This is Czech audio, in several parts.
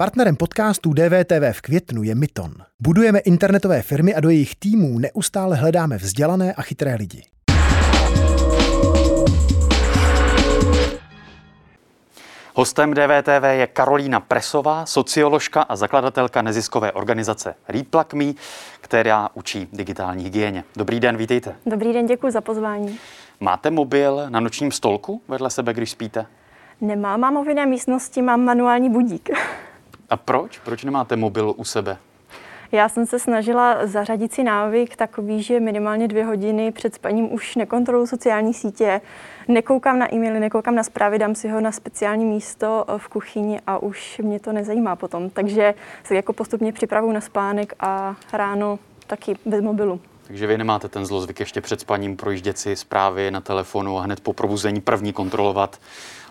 Partnerem podcastu DVTV v květnu je Myton. Budujeme internetové firmy a do jejich týmů neustále hledáme vzdělané a chytré lidi. Hostem DVTV je Karolína Presová, socioložka a zakladatelka neziskové organizace Replug.me, která učí digitální hygieně. Dobrý den, vítejte. Dobrý den, děkuji za pozvání. Máte mobil na nočním stolku vedle sebe, když spíte? Nemám, mám v jiné místnosti, mám manuální budík. A proč? Proč nemáte mobil u sebe? Já jsem se snažila zařadit si návyk takový, že minimálně dvě hodiny před spaním už nekontroluji sociální sítě, nekoukám na e-maily, nekoukám na zprávy, dám si ho na speciální místo v kuchyni a už mě to nezajímá potom. Takže se jako postupně připravuju na spánek a ráno taky bez mobilu. Takže vy nemáte ten zlozvyk ještě před spaním projíždět si zprávy na telefonu a hned po probuzení první kontrolovat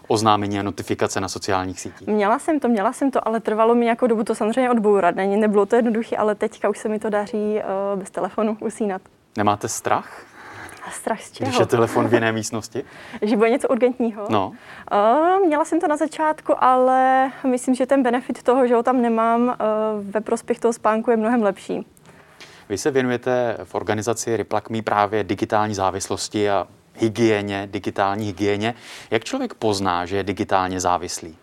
oznámení a notifikace na sociálních sítích? Měla jsem to, měla jsem to, ale trvalo mi nějakou dobu to samozřejmě odbourat. Není, nebylo to jednoduché, ale teďka už se mi to daří uh, bez telefonu usínat. Nemáte strach? A strach z čeho? Když je telefon v jiné místnosti? že bude něco urgentního? No. Uh, měla jsem to na začátku, ale myslím, že ten benefit toho, že ho tam nemám uh, ve prospěch toho spánku je mnohem lepší. Vy se věnujete v organizaci Replug.me právě digitální závislosti a hygieně, digitální hygieně. Jak člověk pozná, že je digitálně závislý?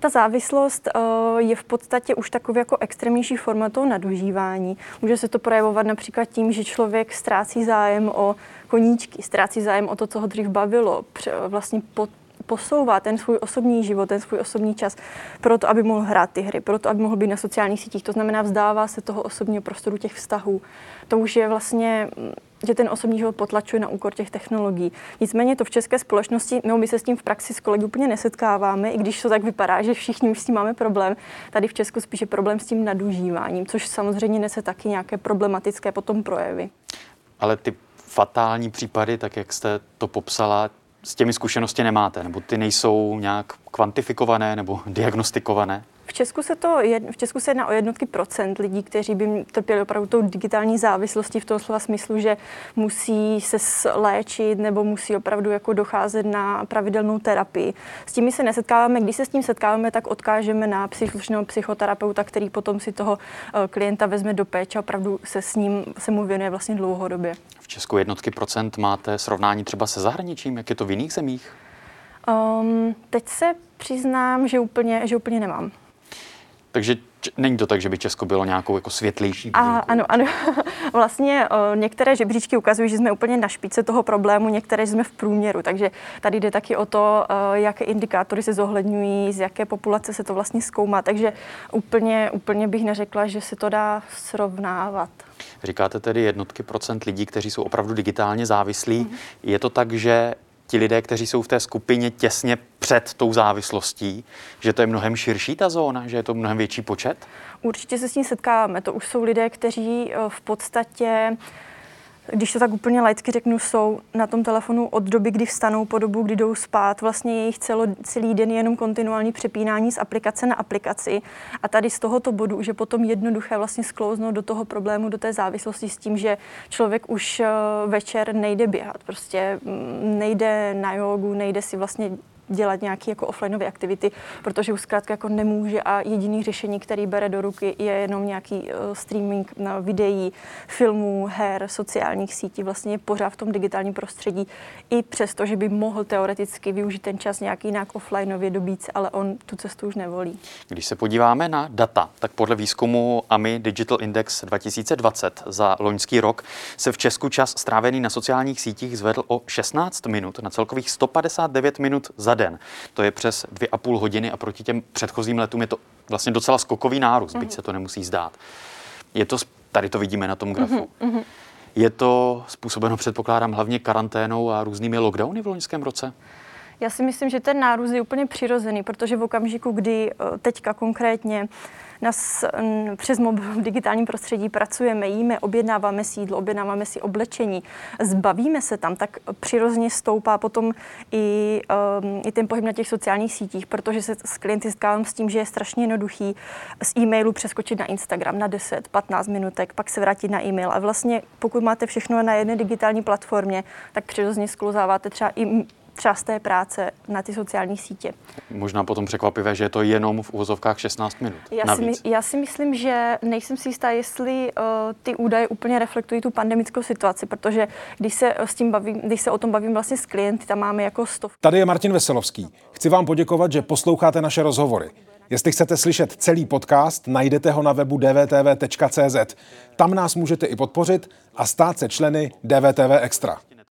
Ta závislost uh, je v podstatě už takový jako extrémnější forma toho nadužívání. Může se to projevovat například tím, že člověk ztrácí zájem o koníčky, ztrácí zájem o to, co ho dřív bavilo, vlastně pod posouvá ten svůj osobní život, ten svůj osobní čas, proto, aby mohl hrát ty hry, proto, aby mohl být na sociálních sítích. To znamená, vzdává se toho osobního prostoru těch vztahů. To už je vlastně že ten osobní život potlačuje na úkor těch technologií. Nicméně to v české společnosti, no my se s tím v praxi s kolegy úplně nesetkáváme, i když to tak vypadá, že všichni už s tím máme problém. Tady v Česku spíše problém s tím nadužíváním, což samozřejmě nese taky nějaké problematické potom projevy. Ale ty fatální případy, tak jak jste to popsala, s těmi zkušenosti nemáte, nebo ty nejsou nějak kvantifikované nebo diagnostikované? V Česku se to v Česku se jedná o jednotky procent lidí, kteří by trpěli opravdu tou digitální závislostí v tom slova smyslu, že musí se léčit nebo musí opravdu jako docházet na pravidelnou terapii. S tím se nesetkáváme. Když se s tím setkáváme, tak odkážeme na příslušného psychoterapeuta, který potom si toho eh, klienta vezme do péče a opravdu se s ním se mu věnuje vlastně dlouhodobě. V Česku jednotky procent máte srovnání třeba se zahraničím, jak je to v jiných zemích? Um, teď se přiznám, že úplně, že úplně nemám. Takže není to tak, že by Česko bylo nějakou jako světlejší A, ano, ano. Vlastně o, některé žebříčky ukazují, že jsme úplně na špice toho problému, některé jsme v průměru. Takže tady jde taky o to, o, jaké indikátory se zohledňují, z jaké populace se to vlastně zkoumá. Takže úplně, úplně bych neřekla, že se to dá srovnávat. Říkáte tedy jednotky procent lidí, kteří jsou opravdu digitálně závislí. Mm-hmm. Je to tak, že ti lidé, kteří jsou v té skupině těsně před tou závislostí, že to je mnohem širší ta zóna, že je to mnohem větší počet? Určitě se s tím setkáváme. To už jsou lidé, kteří eh, v podstatě když to tak úplně laicky řeknu, jsou na tom telefonu od doby, kdy vstanou, po dobu, kdy jdou spát. Vlastně jejich celo, celý den je jenom kontinuální přepínání z aplikace na aplikaci. A tady z tohoto bodu už je potom jednoduché vlastně sklouznout do toho problému, do té závislosti s tím, že člověk už eh, večer nejde běhat, prostě mm, nejde na jogu, nejde si vlastně dělat nějaké jako offlineové aktivity, protože už zkrátka jako nemůže a jediný řešení, který bere do ruky, je jenom nějaký uh, streaming na videí, filmů, her, sociálních sítí, vlastně pořád v tom digitálním prostředí, i přesto, že by mohl teoreticky využít ten čas nějaký jinak offlineově dobít, ale on tu cestu už nevolí. Když se podíváme na data, tak podle výzkumu AMI Digital Index 2020 za loňský rok se v Česku čas strávený na sociálních sítích zvedl o 16 minut na celkových 159 minut za. To je přes dvě a půl hodiny a proti těm předchozím letům je to vlastně docela skokový nárůst, byť mhm. se to nemusí zdát. Je to, tady to vidíme na tom grafu. Mm-hmm. Je to způsobeno, předpokládám, hlavně karanténou a různými lockdowny v loňském roce? Já si myslím, že ten nárůst je úplně přirozený, protože v okamžiku, kdy eh, teďka konkrétně nás přes mobil v digitálním prostředí pracujeme, jíme, objednáváme si jídlo, objednáváme si oblečení, zbavíme se tam, tak přirozeně stoupá potom i, um, i ten pohyb na těch sociálních sítích, protože se s klienty setkávám s tím, že je strašně jednoduchý z e-mailu přeskočit na Instagram na 10-15 minutek, pak se vrátit na e-mail. A vlastně pokud máte všechno na jedné digitální platformě, tak přirozeně sklouzáváte třeba i třeba z té práce na ty sociální sítě. Možná potom překvapivé, že je to jenom v uvozovkách 16 minut. Já si, já si myslím, že nejsem si jistá, jestli uh, ty údaje úplně reflektují tu pandemickou situaci, protože když se s tím bavím, když se o tom bavím vlastně s klienty, tam máme jako stov. Tady je Martin Veselovský. Chci vám poděkovat, že posloucháte naše rozhovory. Jestli chcete slyšet celý podcast, najdete ho na webu dvtv.cz. Tam nás můžete i podpořit a stát se členy DVTV Extra.